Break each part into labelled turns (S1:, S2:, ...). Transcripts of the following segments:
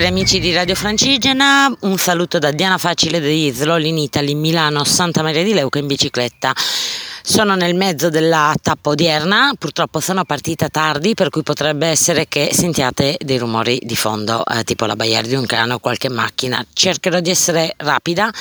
S1: Cari amici di Radio Francigena, un saluto da Diana Facile di Slol in Italy, Milano, Santa Maria di Leuca in bicicletta. Sono nel mezzo della tappa odierna, purtroppo sono partita tardi per cui potrebbe essere che sentiate dei rumori di fondo, eh, tipo la baiare di un cane o qualche macchina. Cercherò di essere rapida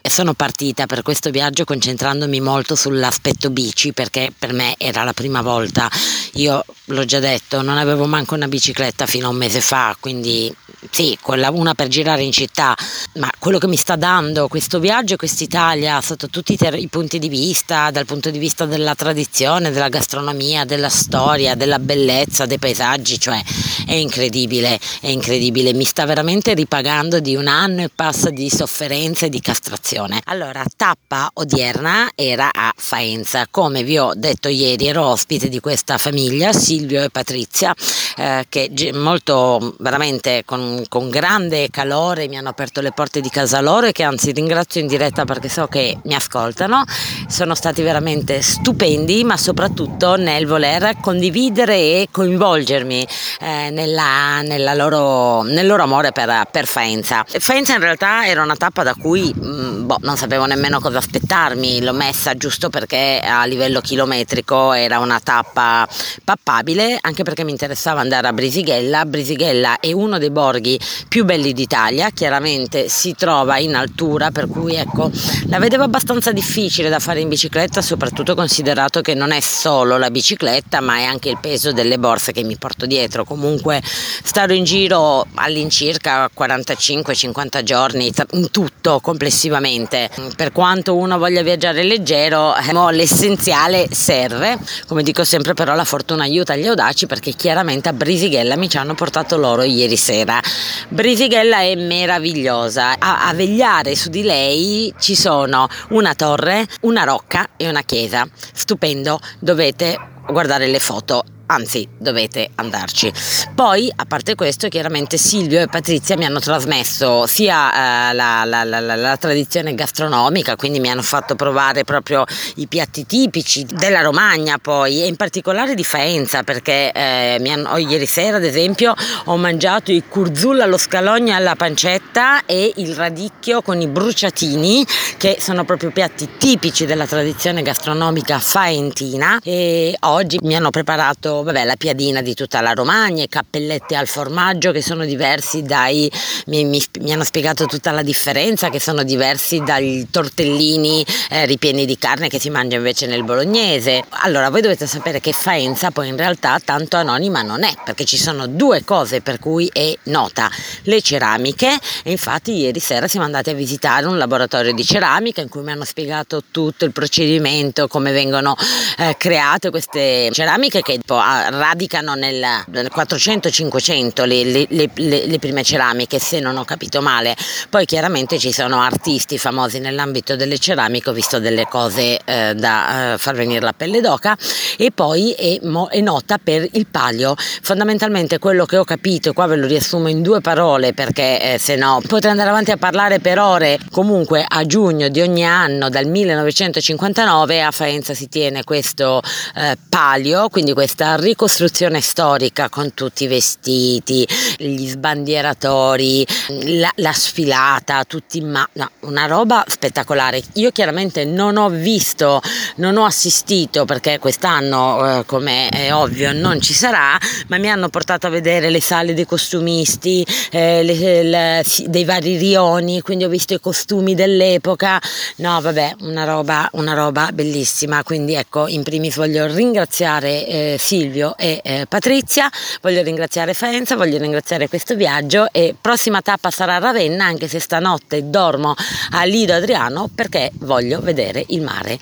S1: e sono partita per questo viaggio concentrandomi molto sull'aspetto bici perché per me era la prima volta. Io l'ho già detto, non avevo manco una bicicletta fino a un mese fa, quindi sì, una per girare in città, ma quello che mi sta dando questo viaggio e quest'Italia sotto tutti i, ter- i punti di vista, dal punto di vista della tradizione, della gastronomia, della storia, della bellezza, dei paesaggi, cioè è incredibile, è incredibile, mi sta veramente ripagando di un anno e passa di sofferenza e di castrazione. Allora, tappa odierna era a Faenza, come vi ho detto ieri ero ospite di questa famiglia, Silvio e Patrizia, eh, che molto veramente con con, grande calore mi hanno aperto le porte di casa loro e che anzi ringrazio in diretta perché so che mi ascoltano. Sono stati veramente stupendi, ma soprattutto nel voler condividere e coinvolgermi eh, nella, nella loro, nel loro amore per, per, Faenza. Faenza in realtà era una tappa da cui mh, mm, boh, non sapevo nemmeno cosa aspettarmi, l'ho messa giusto perché a livello chilometrico era una tappa pappabile, anche perché mi interessava andare a Brisighella. Brisighella è uno dei borghi borghi più belli d'Italia, chiaramente si trova in altura, per cui ecco, la vedevo abbastanza difficile da fare in bicicletta, soprattutto considerato che non è solo la bicicletta, ma è anche il peso delle borse che mi porto dietro. Comunque starò in giro all'incirca 45-50 giorni in tutto complessivamente. Per quanto uno voglia viaggiare leggero, eh, l'essenziale serve. Come dico sempre però la fortuna aiuta gli audaci perché chiaramente a Brisighella mi ci hanno portato loro ieri sera. Brisighella è meravigliosa. A, a vegliare su di lei ci sono una torre, una rocca e una chiesa. Stupendo, dovete guardare le foto anzi dovete andarci. Poi, a parte questo, chiaramente Silvio e Patrizia mi hanno trasmesso sia eh, la, la, la, la, tradizione gastronomica, quindi mi hanno fatto provare proprio i piatti tipici della Romagna poi, e in particolare di Faenza, perché eh, hanno, ieri sera ad esempio ho mangiato il curzul allo scalogno alla pancetta e il radicchio con i bruciatini, che sono proprio piatti tipici della tradizione gastronomica faentina e oggi mi hanno preparato vabbè, la piadina di tutta la Romagna, i cappelletti al formaggio che sono diversi dai, mi, mi, mi hanno spiegato tutta la differenza, che sono diversi dai tortellini eh, ripieni di carne che si mangia invece nel bolognese. Allora voi dovete sapere che Faenza poi in realtà tanto anonima non è, perché ci sono due cose per cui è nota, le ceramiche e infatti ieri sera siamo andati a visitare un laboratorio di ceramica in cui mi hanno spiegato tutto il procedimento, come vengono eh, create queste ceramiche che poi radicano nel, 400-500 le, le, le, le, prime ceramiche, se non ho capito male. Poi chiaramente ci sono artisti famosi nell'ambito delle ceramiche, ho visto delle cose eh, da eh, far venire la pelle d'oca e poi è, mo, è, nota per il palio. Fondamentalmente quello che ho capito, qua ve lo riassumo in due parole perché eh, se no potrei andare avanti a parlare per ore, comunque a giugno di ogni anno dal 1959 a Faenza si tiene questo eh, palio, quindi questa ricostruzione storica con tutti i vestiti, gli sbandieratori, la, la sfilata, tutti mano, no, una roba spettacolare. Io chiaramente non ho visto, non ho assistito perché quest'anno, eh, come è ovvio, non ci sarà, ma mi hanno portato a vedere le sale dei costumisti, eh, le, le, dei vari rioni, quindi ho visto i costumi dell'epoca. No, vabbè, una roba, una roba bellissima. Quindi ecco, in primis voglio ringraziare eh, Silvia Silvio e eh, Patrizia, voglio ringraziare Faenza, voglio ringraziare questo viaggio e prossima tappa sarà Ravenna anche se stanotte dormo a Lido Adriano perché voglio vedere il mare.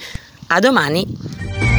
S1: A domani!